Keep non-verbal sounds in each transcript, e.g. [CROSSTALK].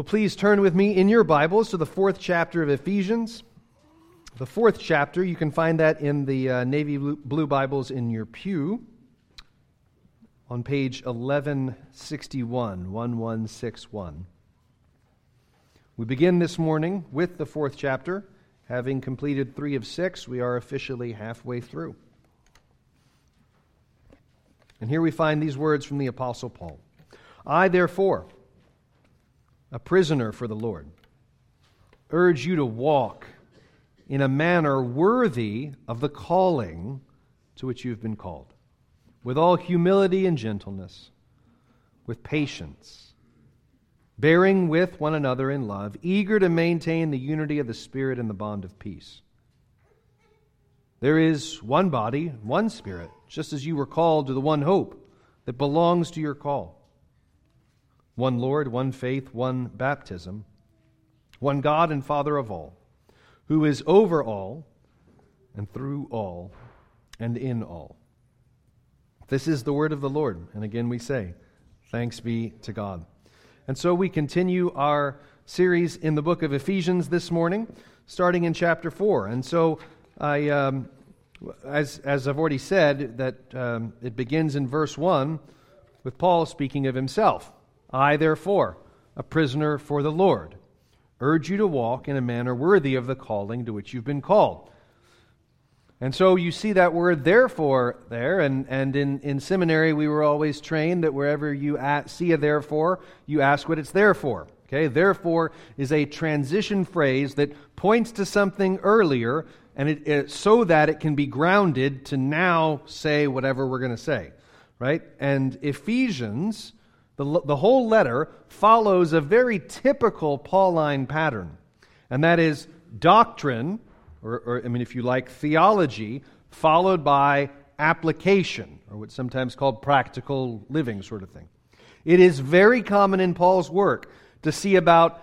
Well, please turn with me in your Bibles to the fourth chapter of Ephesians. The fourth chapter, you can find that in the uh, navy blue Bibles in your pew on page 1161, 1161. We begin this morning with the fourth chapter. Having completed three of six, we are officially halfway through. And here we find these words from the Apostle Paul I, therefore, a prisoner for the Lord, urge you to walk in a manner worthy of the calling to which you've been called, with all humility and gentleness, with patience, bearing with one another in love, eager to maintain the unity of the Spirit and the bond of peace. There is one body, one Spirit, just as you were called to the one hope that belongs to your call one Lord, one faith, one baptism, one God and Father of all, who is over all and through all and in all. This is the word of the Lord. And again we say, Thanks be to God. And so we continue our series in the book of Ephesians this morning, starting in chapter 4. And so I. Um, as, as I've already said, that um, it begins in verse 1 with Paul speaking of himself. I, therefore, a prisoner for the Lord, urge you to walk in a manner worthy of the calling to which you've been called. And so you see that word therefore there, and, and in, in seminary we were always trained that wherever you at, see a therefore, you ask what it's there for. Okay, therefore is a transition phrase that points to something earlier, and it, it, so that it can be grounded to now say whatever we're going to say, right? And Ephesians the, the whole letter follows a very typical Pauline pattern, and that is doctrine, or, or I mean, if you like, theology, followed by application, or what's sometimes called practical living sort of thing. It is very common in Paul's work to see about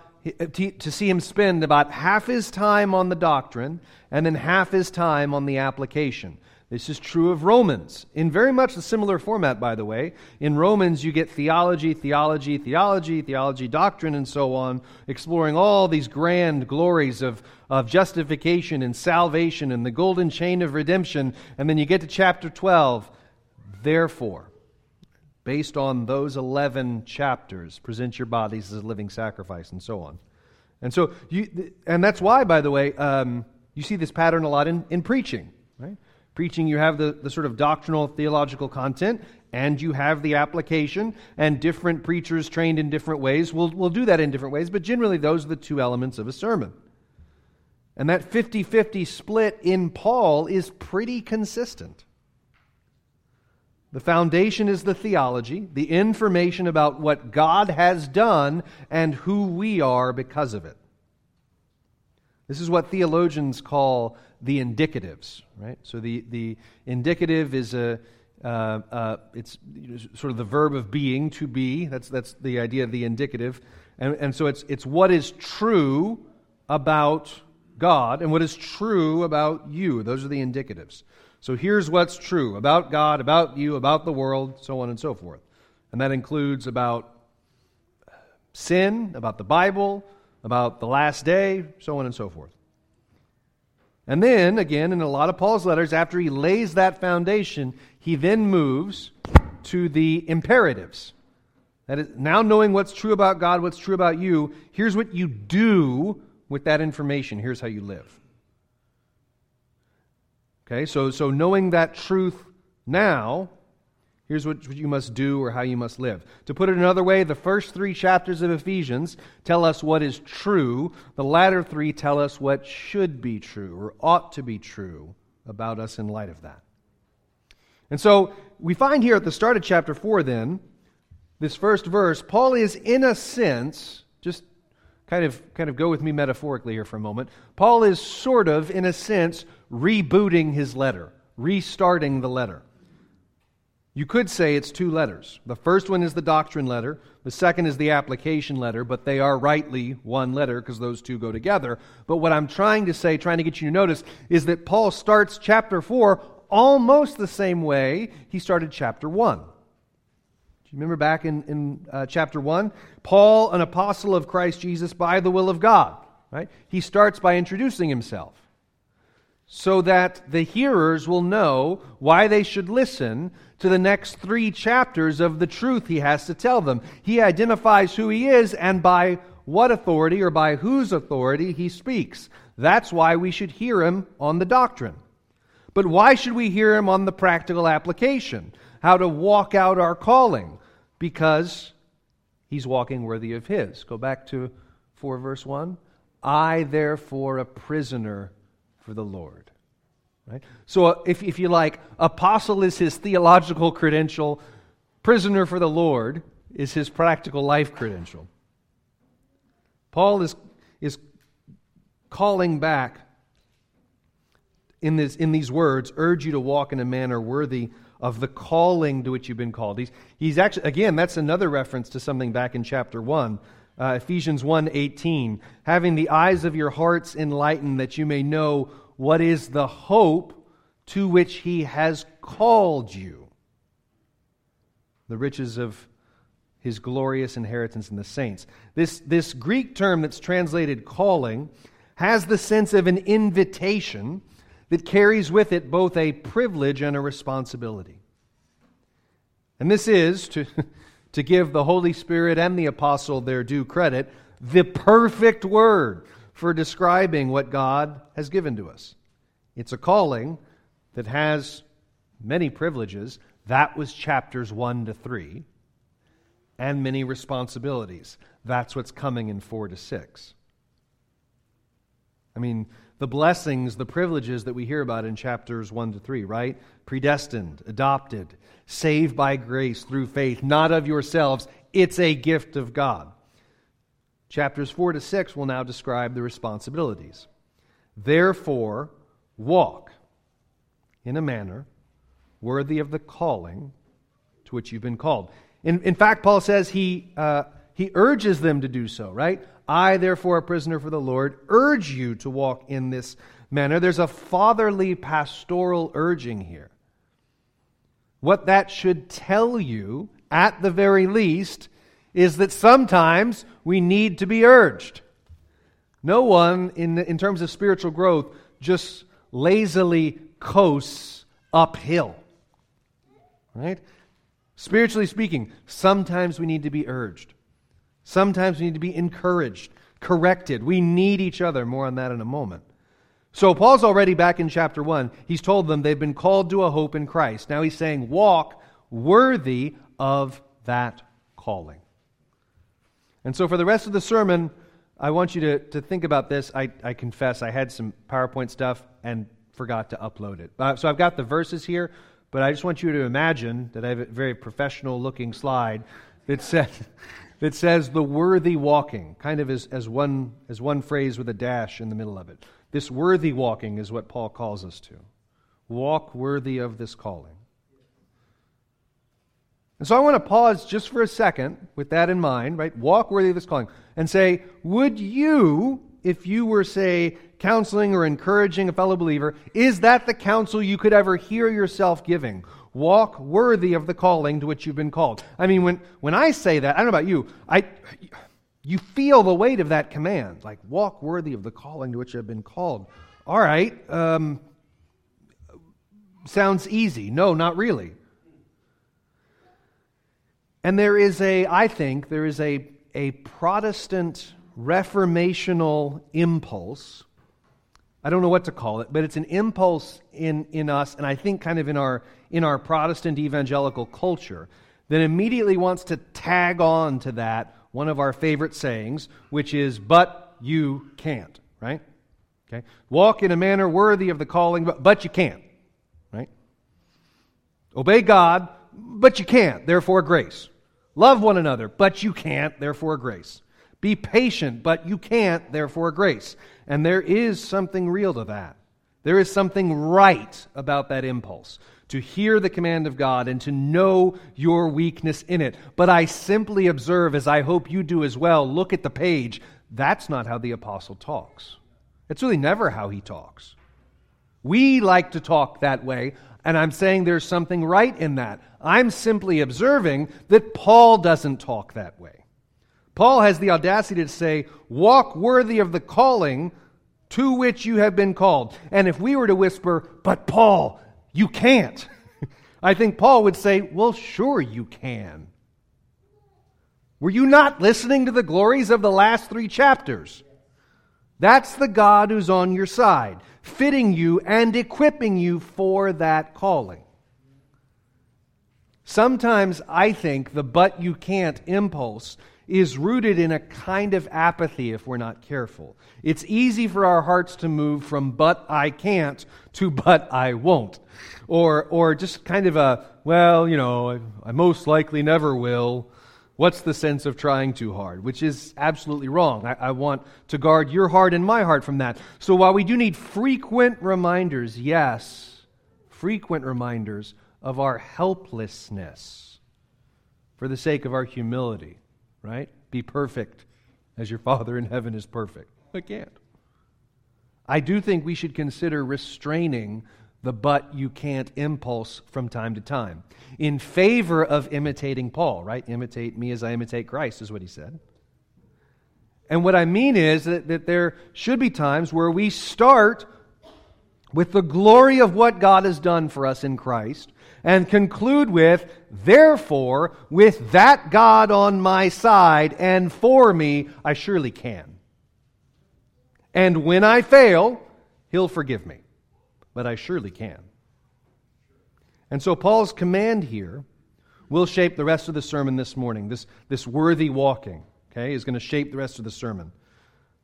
to see him spend about half his time on the doctrine and then half his time on the application. This is true of Romans. In very much a similar format, by the way. In Romans, you get theology, theology, theology, theology, doctrine, and so on, exploring all these grand glories of, of justification and salvation and the golden chain of redemption. And then you get to chapter 12. Therefore, based on those 11 chapters, present your bodies as a living sacrifice, and so on. And so, you, and that's why, by the way, um, you see this pattern a lot in, in preaching? Preaching, you have the, the sort of doctrinal theological content, and you have the application, and different preachers trained in different ways will will do that in different ways, but generally those are the two elements of a sermon. And that 50 50 split in Paul is pretty consistent. The foundation is the theology, the information about what God has done and who we are because of it. This is what theologians call the indicatives, right? So the, the indicative is a, uh, uh, it's sort of the verb of being, to be. That's, that's the idea of the indicative. And, and so it's, it's what is true about God and what is true about you. Those are the indicatives. So here's what's true about God, about you, about the world, so on and so forth. And that includes about sin, about the Bible, about the last day, so on and so forth. And then, again, in a lot of Paul's letters, after he lays that foundation, he then moves to the imperatives. That is, now knowing what's true about God, what's true about you, here's what you do with that information. Here's how you live. Okay, so, so knowing that truth now, Here's what you must do or how you must live. To put it another way, the first three chapters of Ephesians tell us what is true. The latter three tell us what should be true or ought to be true about us in light of that. And so we find here at the start of chapter 4, then, this first verse, Paul is in a sense, just kind of, kind of go with me metaphorically here for a moment. Paul is sort of, in a sense, rebooting his letter, restarting the letter. You could say it's two letters. The first one is the doctrine letter, the second is the application letter, but they are rightly one letter because those two go together. But what I'm trying to say, trying to get you to notice, is that Paul starts chapter 4 almost the same way he started chapter 1. Do you remember back in, in uh, chapter 1? Paul, an apostle of Christ Jesus by the will of God. Right? He starts by introducing himself so that the hearers will know why they should listen to the next three chapters of the truth he has to tell them. He identifies who he is and by what authority or by whose authority he speaks. That's why we should hear him on the doctrine. But why should we hear him on the practical application? How to walk out our calling? Because he's walking worthy of his. Go back to 4 verse 1. I, therefore, a prisoner for the Lord. Right? So, uh, if, if you like, apostle is his theological credential, prisoner for the Lord is his practical life credential. Paul is, is calling back in, this, in these words, urge you to walk in a manner worthy of the calling to which you've been called. He's, he's actually, again, that's another reference to something back in chapter 1 uh, Ephesians 1:18, having the eyes of your hearts enlightened that you may know what is the hope to which he has called you. The riches of his glorious inheritance in the saints. This, this Greek term that's translated calling has the sense of an invitation that carries with it both a privilege and a responsibility. And this is, to, [LAUGHS] to give the Holy Spirit and the apostle their due credit, the perfect word for describing what God has given to us. It's a calling that has many privileges. That was chapters 1 to 3. And many responsibilities. That's what's coming in 4 to 6. I mean, the blessings, the privileges that we hear about in chapters 1 to 3, right? Predestined, adopted, saved by grace through faith, not of yourselves. It's a gift of God. Chapters 4 to 6 will now describe the responsibilities. Therefore, walk in a manner worthy of the calling to which you've been called. In, in fact, Paul says he, uh, he urges them to do so, right? I, therefore, a prisoner for the Lord, urge you to walk in this manner. There's a fatherly pastoral urging here. What that should tell you, at the very least, is that sometimes we need to be urged. No one, in, in terms of spiritual growth, just lazily coasts uphill. Right? Spiritually speaking, sometimes we need to be urged. Sometimes we need to be encouraged, corrected. We need each other. More on that in a moment. So, Paul's already back in chapter 1. He's told them they've been called to a hope in Christ. Now he's saying, walk worthy of that calling. And so, for the rest of the sermon, I want you to, to think about this. I, I confess I had some PowerPoint stuff and forgot to upload it. Uh, so, I've got the verses here, but I just want you to imagine that I have a very professional looking slide that [LAUGHS] says that says the worthy walking, kind of as, as, one, as one phrase with a dash in the middle of it. This worthy walking is what Paul calls us to. Walk worthy of this calling. And so I want to pause just for a second with that in mind, right? Walk worthy of this calling. And say, would you, if you were, say, counseling or encouraging a fellow believer, is that the counsel you could ever hear yourself giving? Walk worthy of the calling to which you've been called. I mean, when, when I say that, I don't know about you, I, you feel the weight of that command. Like, walk worthy of the calling to which you have been called. All right, um, sounds easy. No, not really. And there is a, I think, there is a, a Protestant reformational impulse I don't know what to call it, but it's an impulse in, in us, and I think kind of in our, in our Protestant evangelical culture, that immediately wants to tag on to that one of our favorite sayings, which is, but you can't, right? Okay? Walk in a manner worthy of the calling, but, but you can't, right? Obey God, but you can't, therefore grace. Love one another, but you can't, therefore grace. Be patient, but you can't, therefore grace. And there is something real to that. There is something right about that impulse to hear the command of God and to know your weakness in it. But I simply observe, as I hope you do as well, look at the page. That's not how the apostle talks. It's really never how he talks. We like to talk that way, and I'm saying there's something right in that. I'm simply observing that Paul doesn't talk that way. Paul has the audacity to say, Walk worthy of the calling to which you have been called. And if we were to whisper, But Paul, you can't, I think Paul would say, Well, sure you can. Were you not listening to the glories of the last three chapters? That's the God who's on your side, fitting you and equipping you for that calling. Sometimes I think the but you can't impulse is rooted in a kind of apathy if we're not careful. It's easy for our hearts to move from but I can't to but I won't. Or, or just kind of a, well, you know, I, I most likely never will. What's the sense of trying too hard? Which is absolutely wrong. I, I, want to guard your heart and my heart from that. So while we do need frequent reminders, yes, frequent reminders of our helplessness for the sake of our humility, right? Be perfect as your Father in heaven is perfect. I can't. I do think we should consider restraining the but you can't impulse from time to time in favor of imitating Paul, right? Imitate me as I imitate Christ, is what he said. And what I mean is that, that there should be times where we start with the glory of what God has done for us in Christ and conclude with, therefore, with that God on my side and for me, I surely can. And when I fail, he'll forgive me. But I surely can. And so Paul's command here will shape the rest of the sermon this morning. This, this worthy walking, okay, is going to shape the rest of the sermon.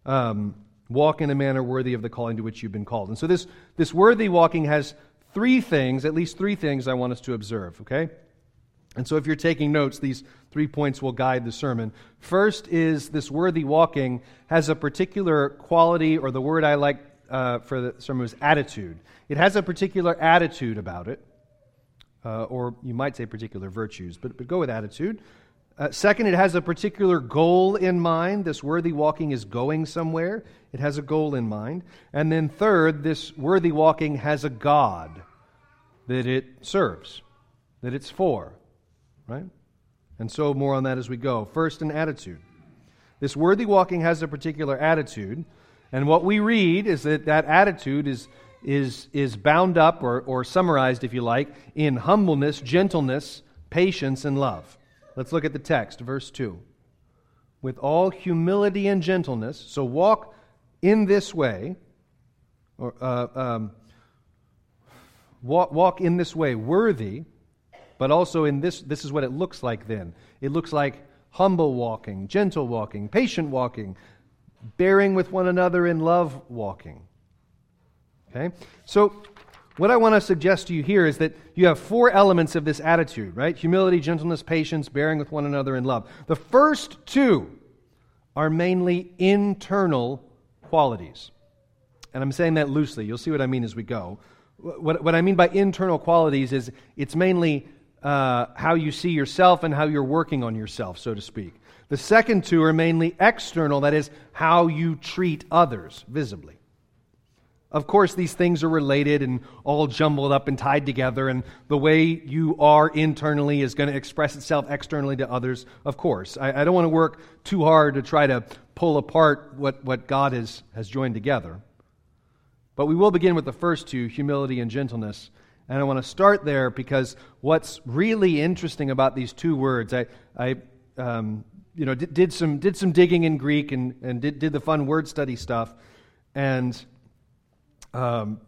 Um, walk in a manner worthy of the calling to which you've been called. And so this, this worthy walking has three things, at least three things I want us to observe, okay? And so if you're taking notes, these three points will guide the sermon. First is this worthy walking has a particular quality, or the word I like uh, for the sermon is attitude. It has a particular attitude about it, uh, or you might say particular virtues, but, but go with attitude. Uh, second, it has a particular goal in mind. This worthy walking is going somewhere, it has a goal in mind. And then, third, this worthy walking has a God that it serves, that it's for, right? And so, more on that as we go. First, an attitude. This worthy walking has a particular attitude, and what we read is that that attitude is, is, is bound up, or, or summarized, if you like, in humbleness, gentleness, patience, and love. Let's look at the text, verse 2. With all humility and gentleness, so walk in this way, or uh, um, walk, walk in this way, worthy, but also in this, this is what it looks like then. It looks like humble walking, gentle walking, patient walking, bearing with one another in love walking. Okay? So what I want to suggest to you here is that you have four elements of this attitude, right? Humility, gentleness, patience, bearing with one another in love. The first two are mainly internal qualities. And I'm saying that loosely. You'll see what I mean as we go. What, what I mean by internal qualities is it's mainly uh, how you see yourself and how you're working on yourself, so to speak. The second two are mainly external, that is, how you treat others visibly. Of course, these things are related and all jumbled up and tied together, and the way you are internally is going to express itself externally to others, of course. I, I don't want to work too hard to try to pull apart what, what God has, has joined together. But we will begin with the first two humility and gentleness. And I want to start there because what's really interesting about these two words, I, I um, you know, did, did, some, did some digging in Greek and, and did, did the fun word study stuff. And um,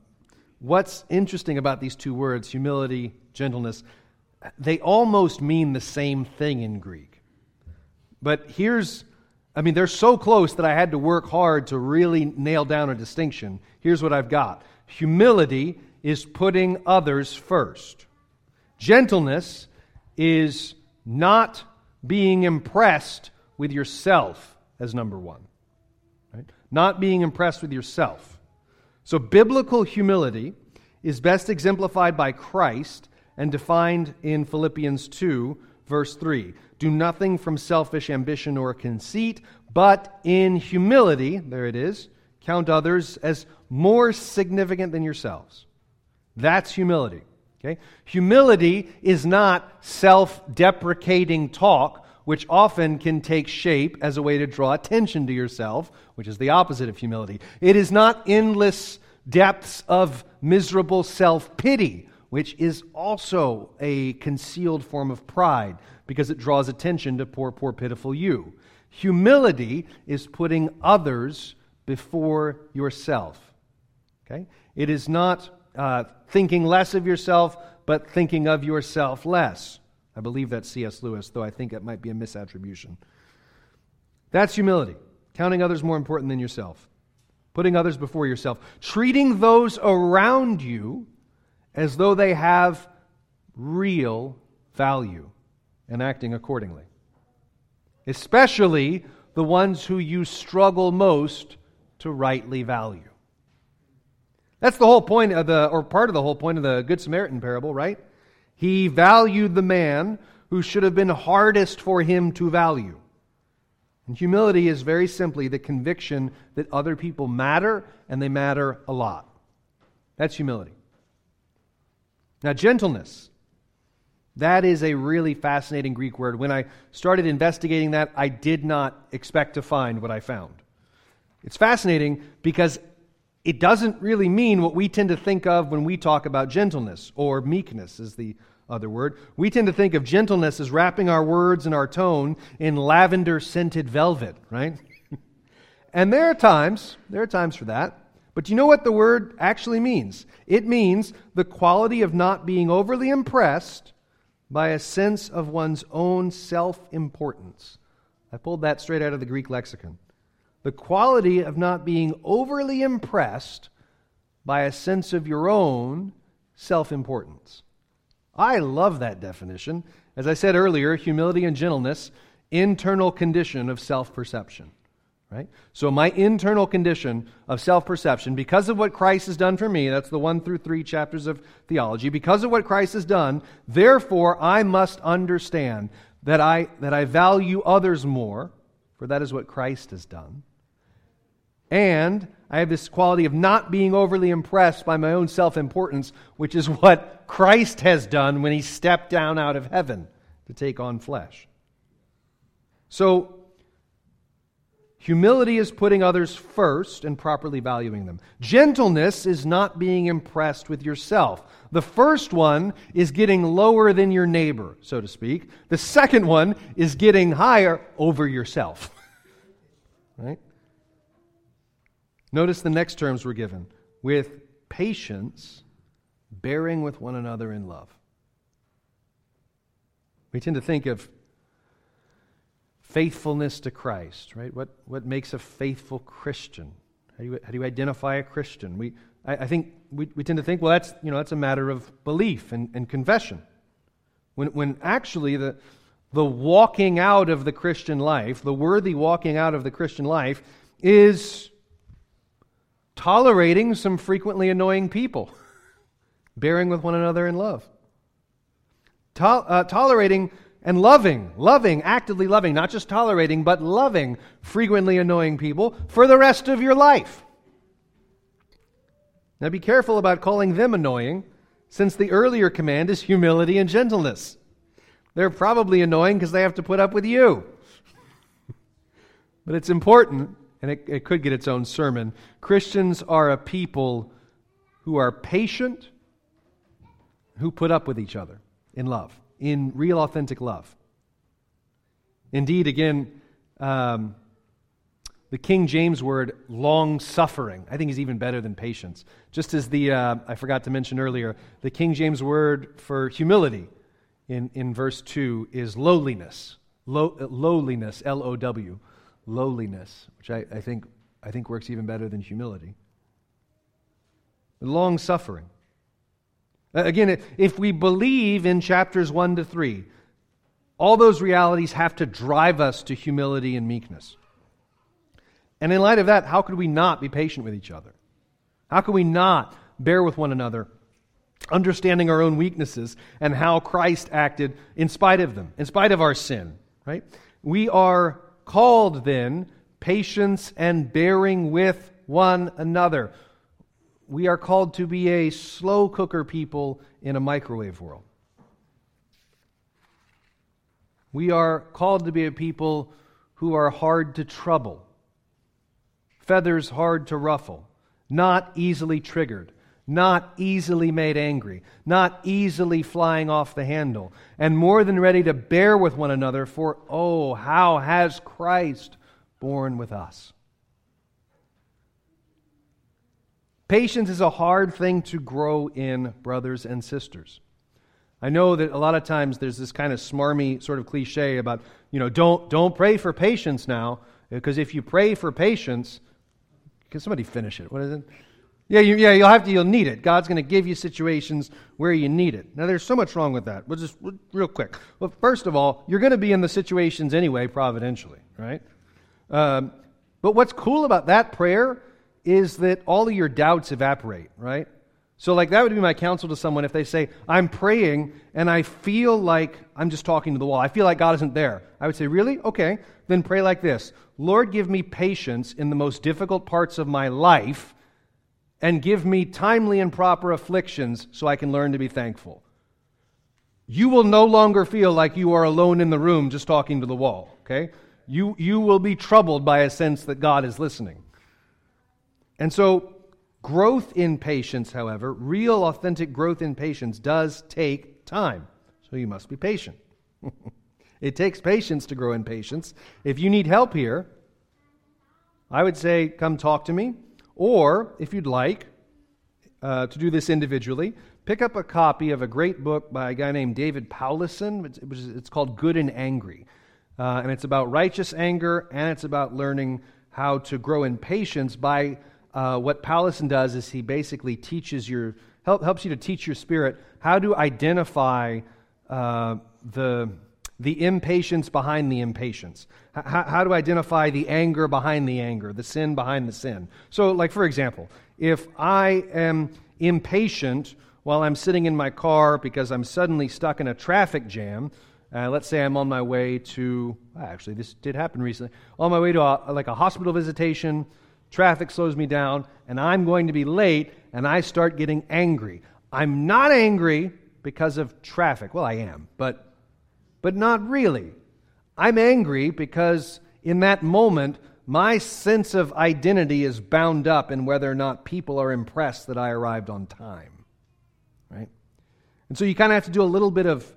what's interesting about these two words, humility, gentleness, they almost mean the same thing in Greek. But here's, I mean, they're so close that I had to work hard to really nail down a distinction. Here's what I've got humility is putting others first, gentleness is not being impressed with yourself as number one. Right? Not being impressed with yourself. So, biblical humility is best exemplified by Christ and defined in Philippians 2, verse 3. Do nothing from selfish ambition or conceit, but in humility, there it is, count others as more significant than yourselves. That's humility. Okay? Humility is not self deprecating talk, which often can take shape as a way to draw attention to yourself, which is the opposite of humility. It is not endless depths of miserable self pity, which is also a concealed form of pride because it draws attention to poor, poor, pitiful you. Humility is putting others before yourself. Okay? It is not uh, thinking less of yourself, but thinking of yourself less. I believe that's C.S. Lewis, though I think it might be a misattribution. That's humility, counting others more important than yourself, putting others before yourself, treating those around you as though they have real value and acting accordingly. Especially the ones who you struggle most to rightly value. That's the whole point of the, or part of the whole point of the Good Samaritan parable, right? He valued the man who should have been hardest for him to value. And humility is very simply the conviction that other people matter and they matter a lot. That's humility. Now, gentleness. That is a really fascinating Greek word. When I started investigating that, I did not expect to find what I found. It's fascinating because it doesn't really mean what we tend to think of when we talk about gentleness, or meekness is the other word. We tend to think of gentleness as wrapping our words and our tone in lavender scented velvet, right? [LAUGHS] and there are times, there are times for that. But you know what the word actually means? It means the quality of not being overly impressed by a sense of one's own self importance. I pulled that straight out of the Greek lexicon the quality of not being overly impressed by a sense of your own self importance. I love that definition. As I said earlier, humility and gentleness, internal condition of self perception. Right? So, my internal condition of self perception, because of what Christ has done for me, that's the one through three chapters of theology, because of what Christ has done, therefore I must understand that I, that I value others more, for that is what Christ has done. And I have this quality of not being overly impressed by my own self importance, which is what Christ has done when he stepped down out of heaven to take on flesh. So, humility is putting others first and properly valuing them. Gentleness is not being impressed with yourself. The first one is getting lower than your neighbor, so to speak. The second one is getting higher over yourself. [LAUGHS] right? Notice the next terms were given with patience, bearing with one another in love. We tend to think of faithfulness to Christ, right? What, what makes a faithful Christian? How do you, how do you identify a Christian? We, I, I think we, we tend to think, well, that's, you know, that's a matter of belief and, and confession. When, when actually the, the walking out of the Christian life, the worthy walking out of the Christian life, is tolerating some frequently annoying people, bearing with one another in love. To- uh, tolerating and loving, loving, actively loving, not just tolerating, but loving frequently annoying people for the rest of your life. Now be careful about calling them annoying, since the earlier command is humility and gentleness. They're probably annoying because they have to put up with you. but it's important and it, it could get its own sermon. Christians are a people who are patient, who put up with each other in love, in real, authentic love. Indeed, again, um, the King James word long suffering, I think is even better than patience. Just as the, uh, I forgot to mention earlier, the King James word for humility in, in verse 2 is lowliness. Low, lowliness, L O W lowliness, which I, I, think, I think works even better than humility. Long suffering. Again, if we believe in chapters 1 to 3, all those realities have to drive us to humility and meekness. And in light of that, how could we not be patient with each other? How could we not bear with one another, understanding our own weaknesses and how Christ acted in spite of them, in spite of our sin, right? We are called then patience and bearing with one another. we are called to be a slow cooker people in a microwave world. We are called to be a people who are hard to trouble, feathers hard to ruffle, not easily triggered, not easily made angry, not easily flying off the handle, and more than ready to bear with one another, for oh, how has Christ borne with us? Patience is a hard thing to grow in, brothers and sisters. I know that a lot of times there's this kind of smarmy sort of cliche about, you know, don't, don't pray for patience now, because if you pray for patience, can somebody finish it? What is it? Yeah, you, yeah, you'll have to. You'll need it. God's going to give you situations where you need it. Now, there's so much wrong with that. We'll just real quick. Well, first of all, you're going to be in the situations anyway, providentially, right? Um, but what's cool about that prayer is that all of your doubts evaporate, right? So, like, that would be my counsel to someone if they say, I'm praying and I feel like I'm just talking to the wall. I feel like God isn't there. I would say, Really? Okay. Then pray like this Lord, give me patience in the most difficult parts of my life and give me timely and proper afflictions so I can learn to be thankful. You will no longer feel like you are alone in the room just talking to the wall, okay? You, you will be troubled by a sense that God is listening. And so, Growth in patience, however, real authentic growth in patience does take time. So you must be patient. [LAUGHS] it takes patience to grow in patience. If you need help here, I would say come talk to me. Or, if you'd like uh, to do this individually, pick up a copy of a great book by a guy named David Powlison. It's, it's called Good and Angry. Uh, and it's about righteous anger and it's about learning how to grow in patience by uh, what Powlison does is he basically teaches your, help, helps you to teach your spirit how to identify uh, the, the impatience behind the impatience. H- how to identify the anger behind the anger, the sin behind the sin. So, like, for example, if I am impatient while I'm sitting in my car because I'm suddenly stuck in a traffic jam, uh, let's say I'm on my way to, actually, this did happen recently, on my way to a, like a hospital visitation traffic slows me down, and I'm going to be late, and I start getting angry. I'm not angry because of traffic. Well, I am, but, but not really. I'm angry because in that moment, my sense of identity is bound up in whether or not people are impressed that I arrived on time. Right? And so you kind of have to do a little bit of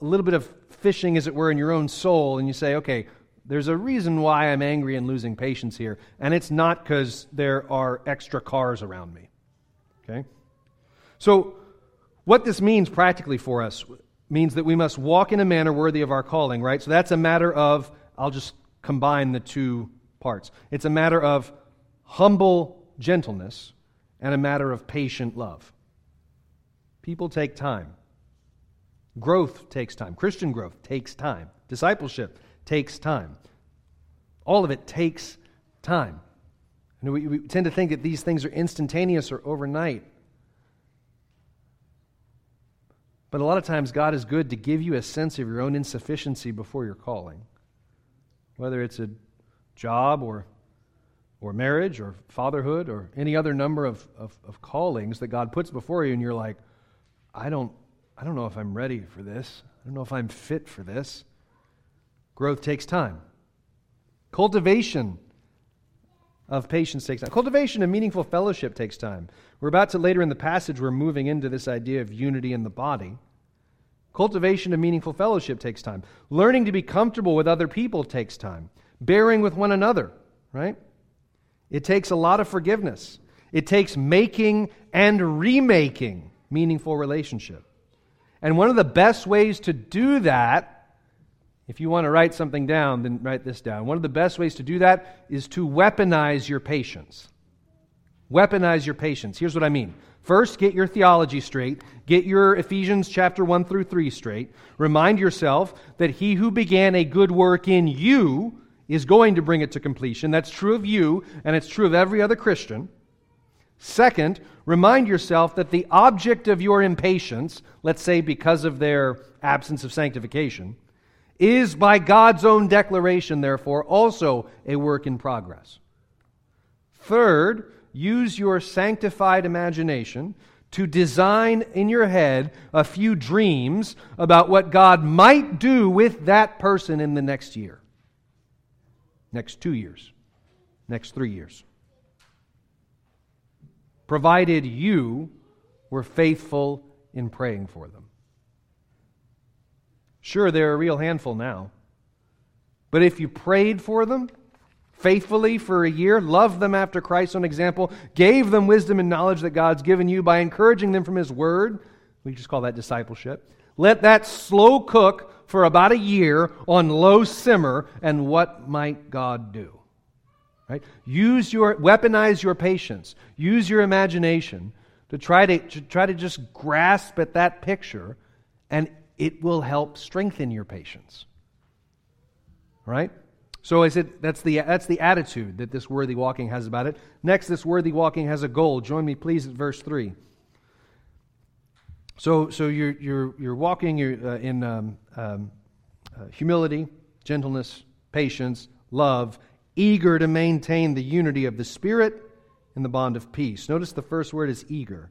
a little bit of fishing, as it were, in your own soul, and you say, okay, there's a reason why I'm angry and losing patience here, and it's not because there are extra cars around me. Okay? So, what this means practically for us means that we must walk in a manner worthy of our calling, right? So, that's a matter of, I'll just combine the two parts. It's a matter of humble gentleness and a matter of patient love. People take time. Growth takes time. Christian growth takes time. Discipleship takes time. All of it takes time. And we, we tend to think that these things are instantaneous or overnight. But a lot of times, God is good to give you a sense of your own insufficiency before your calling. Whether it's a job or, or marriage or fatherhood or any other number of, of, of callings that God puts before you, and you're like, I don't, I don't know if I'm ready for this. I don't know if I'm fit for this. Growth takes time. Cultivation of patience takes time. Cultivation of meaningful fellowship takes time. We're about to later in the passage, we're moving into this idea of unity in the body. Cultivation of meaningful fellowship takes time. Learning to be comfortable with other people takes time. Bearing with one another, right? It takes a lot of forgiveness. It takes making and remaking meaningful relationship. And one of the best ways to do that if you want to write something down, then write this down. One of the best ways to do that is to weaponize your patience. Weaponize your patience. Here's what I mean. First, get your theology straight. Get your Ephesians chapter 1 through 3 straight. Remind yourself that he who began a good work in you is going to bring it to completion. That's true of you, and it's true of every other Christian. Second, remind yourself that the object of your impatience, let's say because of their absence of sanctification, is by God's own declaration, therefore, also a work in progress. Third, use your sanctified imagination to design in your head a few dreams about what God might do with that person in the next year, next two years, next three years. Provided you were faithful in praying for them. Sure, they're a real handful now. But if you prayed for them, faithfully for a year, loved them after Christ's own example, gave them wisdom and knowledge that God's given you by encouraging them from His Word. We just call that discipleship. Let that slow cook for about a year on low simmer, and what might God do? Right? Use your weaponize your patience. Use your imagination to try to, to try to just grasp at that picture, and it will help strengthen your patience. Right? So is it that's the that's the attitude that this worthy walking has about it. Next, this worthy walking has a goal. Join me, please, at verse three. So so you're you're you're walking you're, uh, in um, um, uh, humility, gentleness, patience, love, eager to maintain the unity of the spirit in the bond of peace. Notice the first word is eager.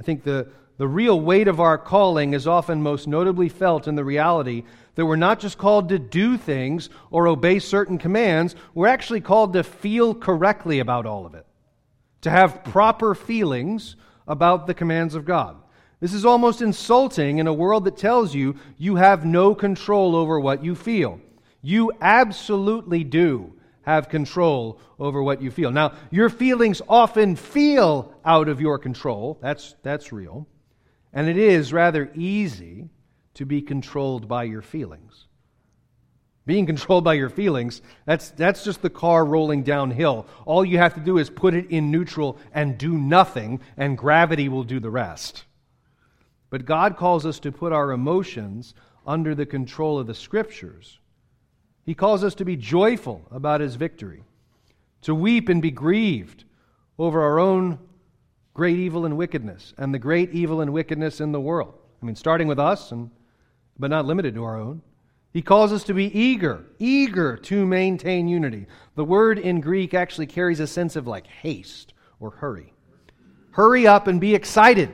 I think the the real weight of our calling is often most notably felt in the reality that we're not just called to do things or obey certain commands, we're actually called to feel correctly about all of it, to have proper feelings about the commands of God. This is almost insulting in a world that tells you you have no control over what you feel. You absolutely do have control over what you feel. Now, your feelings often feel out of your control. That's, that's real. And it is rather easy to be controlled by your feelings. Being controlled by your feelings, that's, that's just the car rolling downhill. All you have to do is put it in neutral and do nothing, and gravity will do the rest. But God calls us to put our emotions under the control of the Scriptures. He calls us to be joyful about His victory, to weep and be grieved over our own great evil and wickedness, and the great evil and wickedness in the world. I mean, starting with us, and, but not limited to our own. He calls us to be eager, eager to maintain unity. The word in Greek actually carries a sense of like haste or hurry. Hurry up and be excited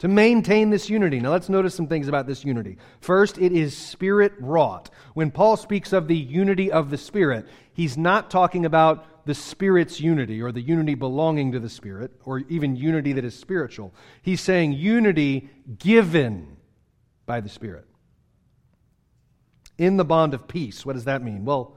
to maintain this unity. Now let's notice some things about this unity. First, it is spirit wrought. When Paul speaks of the unity of the Spirit, he's not talking about the Spirit's unity or the unity belonging to the Spirit or even unity that is spiritual. He's saying unity given by the Spirit. In the bond of peace. What does that mean? Well,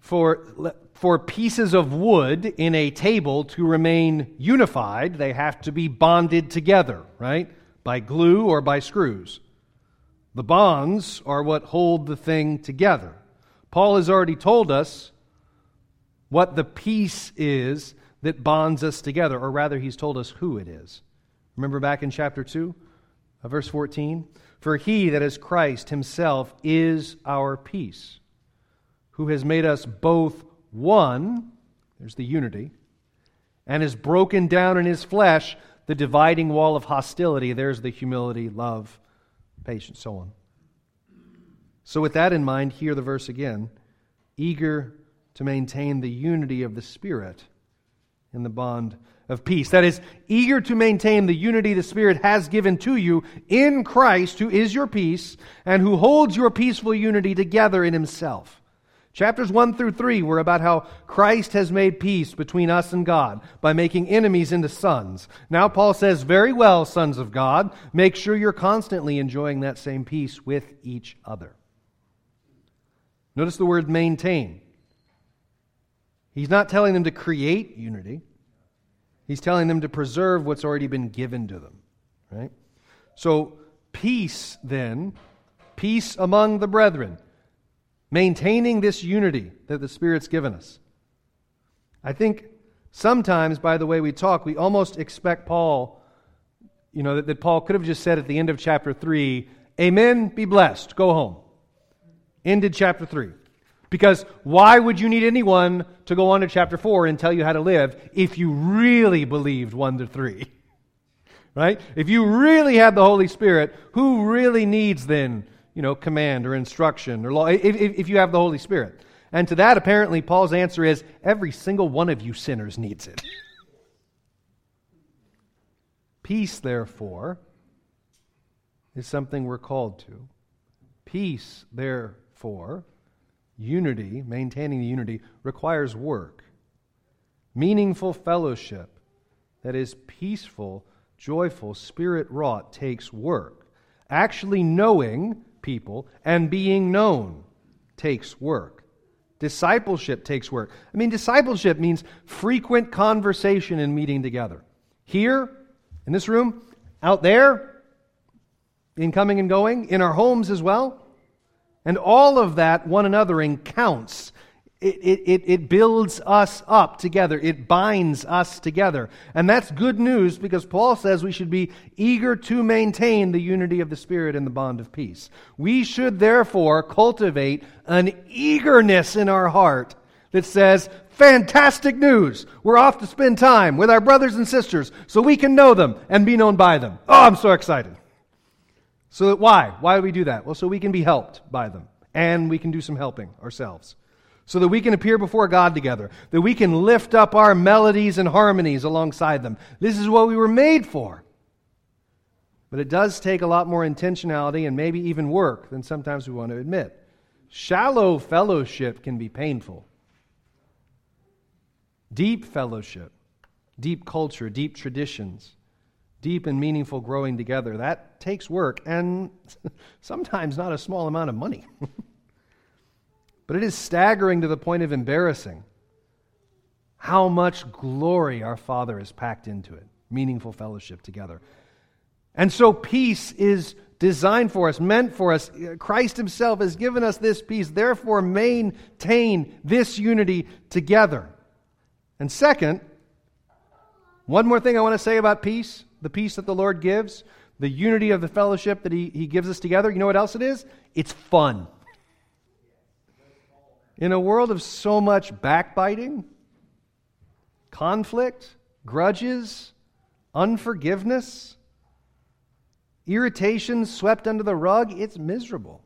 for, for pieces of wood in a table to remain unified, they have to be bonded together, right? By glue or by screws. The bonds are what hold the thing together. Paul has already told us what the peace is that bonds us together, or rather, he's told us who it is. Remember back in chapter 2, uh, verse 14? For he that is Christ himself is our peace, who has made us both one, there's the unity, and has broken down in his flesh the dividing wall of hostility. There's the humility, love, patience, so on. So, with that in mind, hear the verse again eager to maintain the unity of the Spirit in the bond of peace. That is, eager to maintain the unity the Spirit has given to you in Christ, who is your peace, and who holds your peaceful unity together in Himself. Chapters 1 through 3 were about how Christ has made peace between us and God by making enemies into sons. Now, Paul says, Very well, sons of God, make sure you're constantly enjoying that same peace with each other. Notice the word maintain. He's not telling them to create unity. He's telling them to preserve what's already been given to them, right? So, peace then, peace among the brethren, maintaining this unity that the Spirit's given us. I think sometimes, by the way we talk, we almost expect Paul, you know, that, that Paul could have just said at the end of chapter 3, Amen, be blessed, go home. Ended chapter 3. Because why would you need anyone to go on to chapter 4 and tell you how to live if you really believed 1 to 3? [LAUGHS] Right? If you really had the Holy Spirit, who really needs then, you know, command or instruction or law, if, if, if you have the Holy Spirit? And to that, apparently, Paul's answer is every single one of you sinners needs it. [LAUGHS] Peace, therefore, is something we're called to. Peace, therefore, unity, maintaining the unity, requires work. Meaningful fellowship that is peaceful, joyful, spirit wrought takes work. Actually knowing people and being known takes work. Discipleship takes work. I mean, discipleship means frequent conversation and meeting together. Here, in this room, out there, in coming and going, in our homes as well. And all of that, one another, anothering, counts. It, it, it, builds us up together. It binds us together. And that's good news because Paul says we should be eager to maintain the unity of the Spirit and the bond of peace. We should therefore cultivate an eagerness in our heart that says, Fantastic news! We're off to spend time with our brothers and sisters so we can know them and be known by them. Oh, I'm so excited. So that why? Why do we do that? Well, so we can be helped by them and we can do some helping ourselves. So that we can appear before God together, that we can lift up our melodies and harmonies alongside them. This is what we were made for. But it does take a lot more intentionality and maybe even work than sometimes we want to admit. Shallow fellowship can be painful. Deep fellowship, deep culture, deep traditions, deep and meaningful growing together, that takes work and [LAUGHS] sometimes not a small amount of money. [LAUGHS] but it is staggering to the point of embarrassing how much glory our Father has packed into it. Meaningful fellowship together. And so peace is designed for us, meant for us. Christ Himself has given us this peace. Therefore, maintain this unity together. And second, one more thing I want to say about peace the peace that the Lord gives, the unity of the fellowship that He, he gives us together. You know what else it is? It's fun. In a world of so much backbiting, conflict, grudges, unforgiveness, irritation swept under the rug, it's miserable.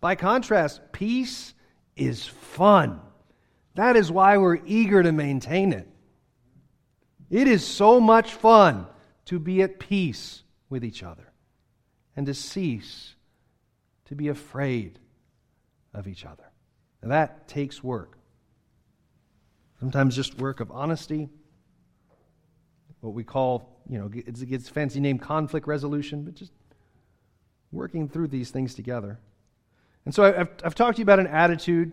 By contrast, peace is fun. That is why we're eager to maintain it. It is so much fun to be at peace with each other and to cease to be afraid of each other. And that takes work. Sometimes just work of honesty, what we call, you know, it gets fancy name conflict resolution, but just working through these things together. And so I've, I've talked to you about an attitude.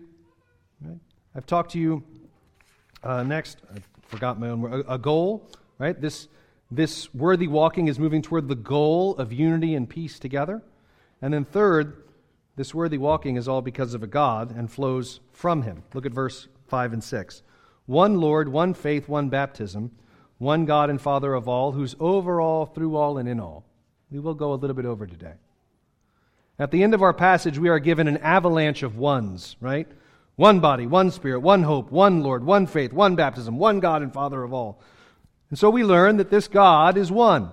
Right? I've talked to you uh, next. Forgot my own word. A, goal, right? This this worthy walking is moving toward the goal of unity and peace together. And then third, this worthy walking is all because of a God and flows from him. Look at verse 5 and 6. One Lord, one faith, one baptism, one God and Father of all, who's over all, through all, and in all. We will go a little bit over today. At the end of our passage, we are given an avalanche of ones, right? One body, one spirit, one hope, one Lord, one faith, one baptism, one God and Father of all. And so we learn that this God is one.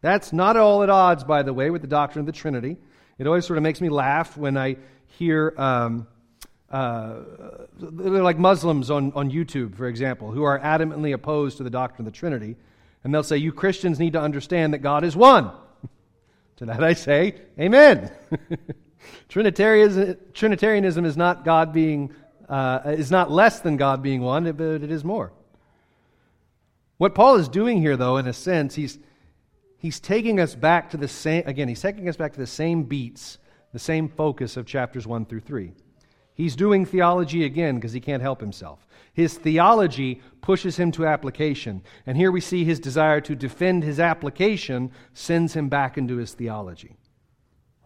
That's not at all at odds, by the way, with the doctrine of the Trinity. It always sort of makes me laugh when I hear, um, uh, like Muslims on, on YouTube, for example, who are adamantly opposed to the doctrine of the Trinity. And they'll say, You Christians need to understand that God is one. [LAUGHS] to that I say, Amen. [LAUGHS] [LAUGHS] Trinitarianism, Trinitarianism is not God being, uh, is not less than God being one, but it is more. What Paul is doing here, though, in a sense, he's, he's taking us back to the same, again, he's taking us back to the same beats, the same focus of chapters 1 through 3. He's doing theology again because he can't help himself. His theology pushes him to application. And here we see his desire to defend his application sends him back into his theology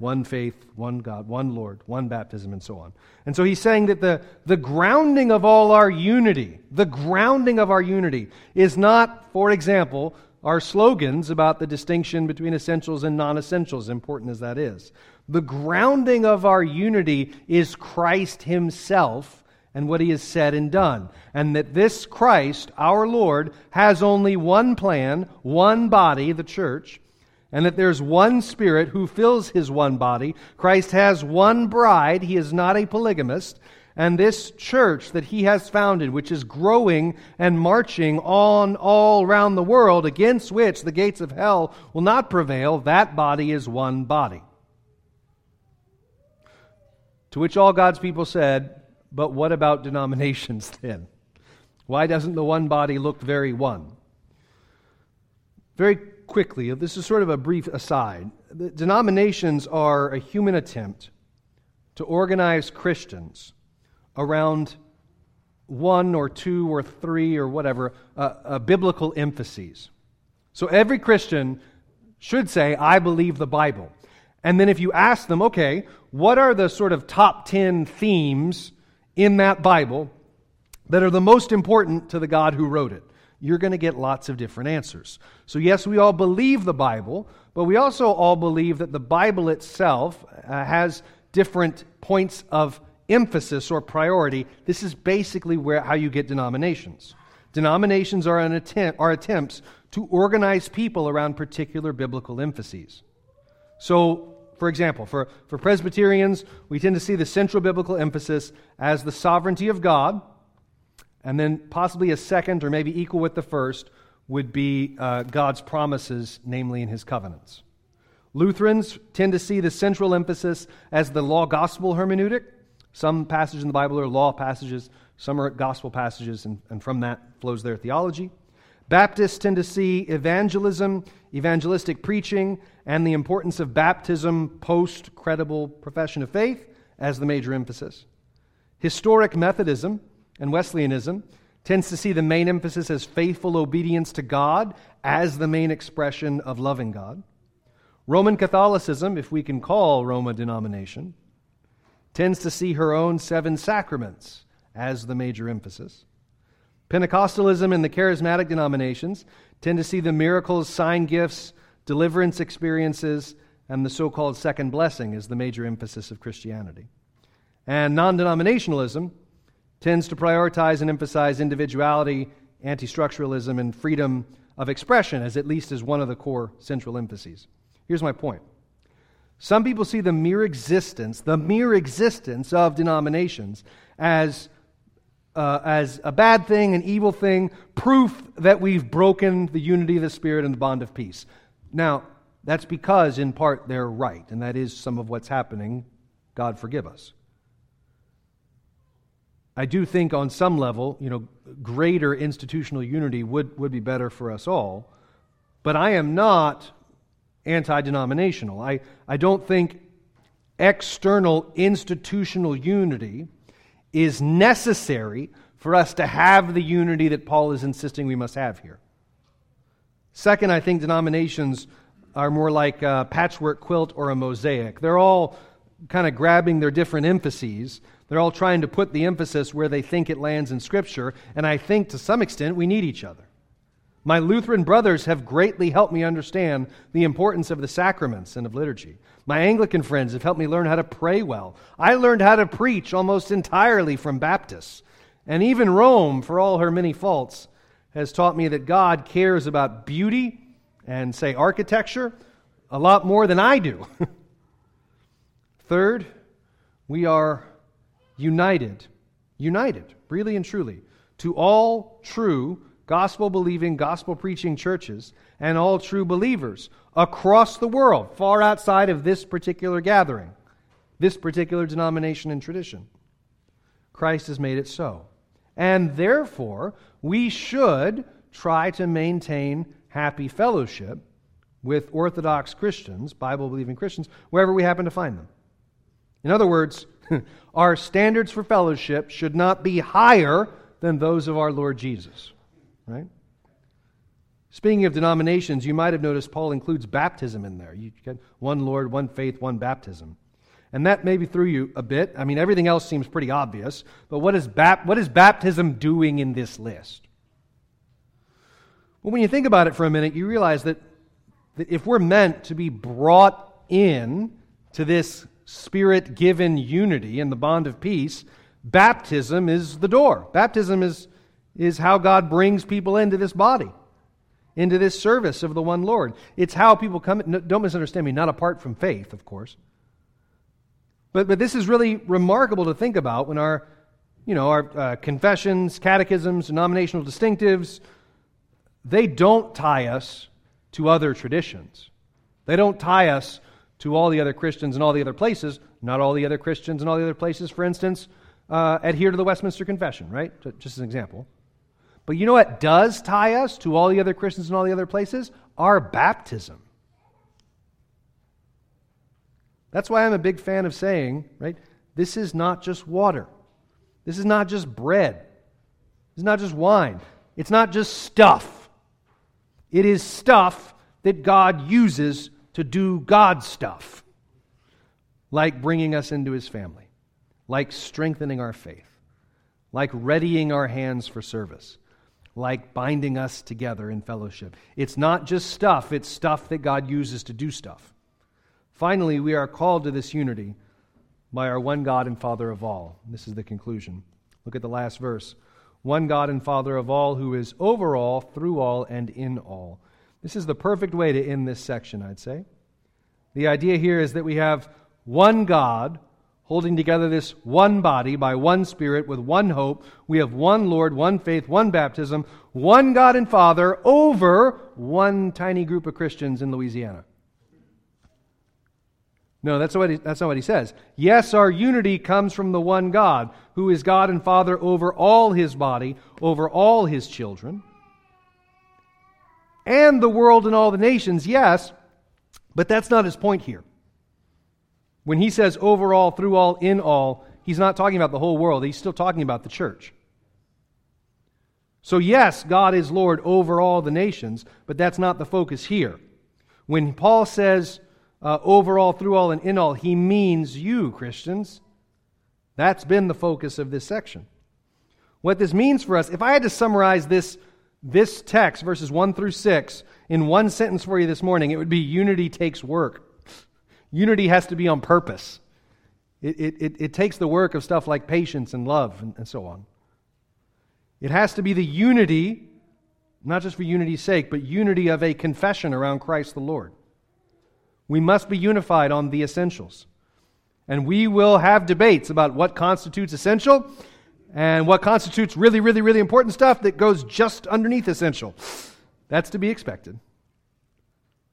one faith, one God, one Lord, one baptism, and so on. And so he's saying that the, the grounding of all our unity, the grounding of our unity, is not, for example, our slogans about the distinction between essentials and non essentials, important as that is. The grounding of our unity is Christ Himself and what He has said and done. And that this Christ, our Lord, has only one plan, one body, the church, and that there's one Spirit who fills his one body. Christ has one bride. He is not a polygamist. And this church that he has founded, which is growing and marching on all around the world, against which the gates of hell will not prevail, that body is one body. To which all God's people said, But what about denominations [LAUGHS] then? Why doesn't the one body look very one? Very quickly, this is sort of a brief aside. The denominations are a human attempt to organize Christians around one or two or three or whatever uh, uh, biblical emphases. So every Christian should say, I believe the Bible. And then if you ask them, okay, what are the sort of top 10 themes in that Bible that are the most important to the God who wrote it? You're going to get lots of different answers. So, yes, we all believe the Bible, but we also all believe that the Bible itself uh, has different points of emphasis or priority. This is basically where, how you get denominations. Denominations are, an attempt, are attempts to organize people around particular biblical emphases. So, for example, for, for Presbyterians, we tend to see the central biblical emphasis as the sovereignty of God, and then possibly a second or maybe equal with the first would be uh, God's promises, namely in his covenants. Lutherans tend to see the central emphasis as the law gospel hermeneutic, some passages in the Bible are law passages, some are gospel passages, and, and from that flows their theology. Baptists tend to see evangelism, evangelistic preaching, and the importance of baptism post credible profession of faith as the major emphasis. Historic Methodism and Wesleyanism tends to see the main emphasis as faithful obedience to God as the main expression of loving God. Roman Catholicism, if we can call Rome a denomination, tends to see her own seven sacraments as the major emphasis. Pentecostalism and the charismatic denominations tend to see the miracles, sign gifts, deliverance experiences, and the so called second blessing as the major emphasis of Christianity. And non denominationalism tends to prioritize and emphasize individuality, anti structuralism, and freedom of expression as at least as one of the core central emphases. Here's my point some people see the mere existence, the mere existence of denominations as, uh, as a bad thing, an evil thing, proof that we've broken the unity of the Spirit and the bond of peace. Now, that's because, in part, they're right, and that is some of what's happening. God forgive us. I do think, on some level, you know, greater institutional unity would, would be better for us all. But I am not anti denominational. I, I don't think external institutional unity is necessary for us to have the unity that Paul is insisting we must have here. Second, I think denominations are more like a patchwork quilt or a mosaic. They're all kind of grabbing their different emphases. They're all trying to put the emphasis where they think it lands in Scripture, and I think to some extent we need each other. My Lutheran brothers have greatly helped me understand the importance of the sacraments and of liturgy. My Anglican friends have helped me learn how to pray well. I learned how to preach almost entirely from Baptists. And even Rome, for all her many faults, has taught me that God cares about beauty and, say, architecture a lot more than I do. [LAUGHS] Third, we are united, united, really and truly, to all true gospel believing, gospel preaching churches and all true believers across the world, far outside of this particular gathering, this particular denomination and tradition. Christ has made it so. And therefore, we should try to maintain happy fellowship with Orthodox Christians, Bible believing Christians, wherever we happen to find them. In other words, [LAUGHS] our standards for fellowship should not be higher than those of our Lord Jesus right? Speaking of denominations, you might have noticed Paul includes baptism in there. You get one Lord, one faith, one baptism. And that maybe threw you a bit. I mean, everything else seems pretty obvious, but what is, bap- what is baptism doing in this list? Well, when you think about it for a minute, you realize that, that if we're meant to be brought in to this spirit given unity and the bond of peace, baptism is the door. Baptism is is how God brings people into this body. into this service of the one Lord. It's how people come. Don't misunderstand me, not apart from faith, of course. But, but this is really remarkable to think about when our, you know, our uh, confessions, catechisms, denominational distinctives, they don't tie us to other traditions. They don't tie us to all the other Christians in all the other places. Not all the other Christians in all the other places, for instance, uh, adhere to the Westminster Confession, right? Just as an example. But you know what does tie us to all the other Christians in all the other places? Our baptism. That's why I'm a big fan of saying, right, this is not just water. This is not just bread. This is not just wine. It's not just stuff. It is stuff that God uses to do God stuff, like bringing us into his family, like strengthening our faith, like readying our hands for service, like binding us together in fellowship. It's not just stuff, it's stuff that God uses to do stuff. Finally, we are called to this unity by our one God and Father of all. This is the conclusion. Look at the last verse. One God and Father of all, who is over all, through all, and in all. This is the perfect way to end this section, I'd say. The idea here is that we have one God holding together this one body by one Spirit with one hope. We have one Lord, one faith, one baptism, one God and Father over one tiny group of Christians in Louisiana. No, that's, what he, that's not what he says. Yes, our unity comes from the one God, who is God and Father over all his body, over all his children and the world and all the nations, yes, but that's not his point here. When he says overall, through all, in all, he's not talking about the whole world. He's still talking about the church. So, yes, God is Lord over all the nations, but that's not the focus here. When Paul says uh, over all, through all, and in all, he means you, Christians. That's been the focus of this section. What this means for us, if I had to summarize this this text, verses 1 through 6, in one sentence for you this morning, it would be unity takes work. [LAUGHS] Unity has to be on purpose. It, it, it, takes the work of stuff like patience and love and, and so on. It has to be the unity, not just for unity's sake, but unity of a confession around Christ the Lord. We must be unified on the essentials. And we will have debates about what constitutes essential and what constitutes really, really, really important stuff that goes just underneath essential. That's to be expected.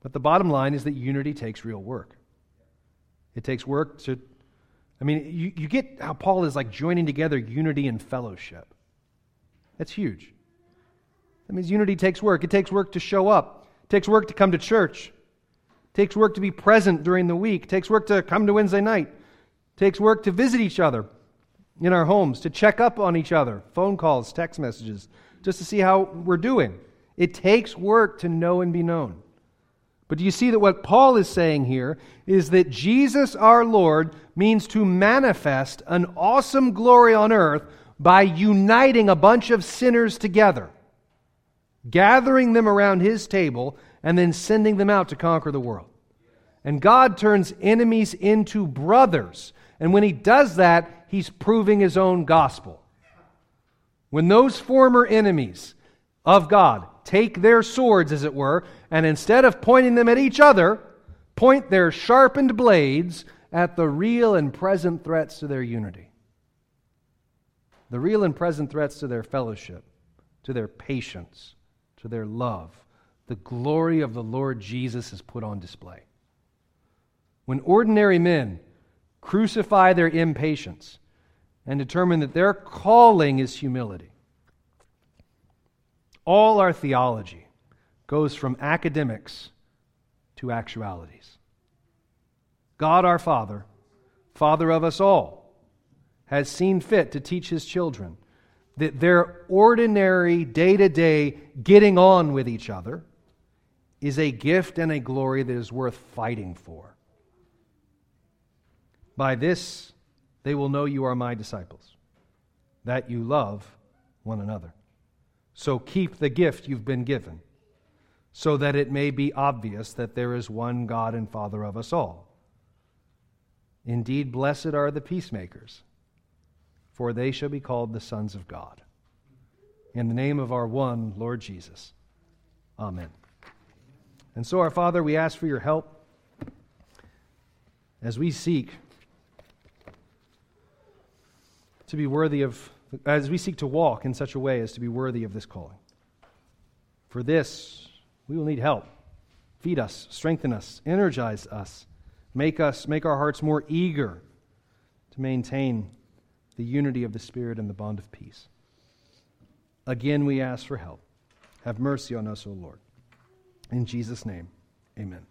But the bottom line is that unity takes real work. It takes work to, I mean, you, you get how Paul is like joining together unity and fellowship. That's huge. That means unity takes work. It takes work to show up, it takes work to come to church, it takes work to be present during the week, it takes work to come to Wednesday night, it takes work to visit each other in our homes, to check up on each other, phone calls, text messages, just to see how we're doing. It takes work to know and be known. But do you see that what Paul is saying here is that Jesus our Lord means to manifest an awesome glory on earth by uniting a bunch of sinners together, gathering them around his table, and then sending them out to conquer the world. And God turns enemies into brothers. And when he does that, he's proving his own gospel. When those former enemies of God take their swords, as it were, and instead of pointing them at each other, point their sharpened blades at the real and present threats to their unity, the real and present threats to their fellowship, to their patience, to their love. The glory of the Lord Jesus is put on display. When ordinary men crucify their impatience, and determine that their calling is humility. All our theology goes from academics to actualities. God our Father, Father of us all, has seen fit to teach his children that their ordinary day to day getting on with each other is a gift and a glory that is worth fighting for. By this, they will know you are my disciples, that you love one another. So keep the gift you've been given, so that it may be obvious that there is one God and Father of us all. Indeed, blessed are the peacemakers, for they shall be called the sons of God. In the name of our one Lord Jesus. Amen. And so, our Father, we ask for your help as we seek to be worthy of, as we seek to walk in such a way as to be worthy of this calling. For this, we will need help. Feed us, strengthen us, energize us, make us, make our hearts more eager to maintain the unity of the Spirit and the bond of peace. Again, we ask for help. Have mercy on us, O Lord. In Jesus' name, amen.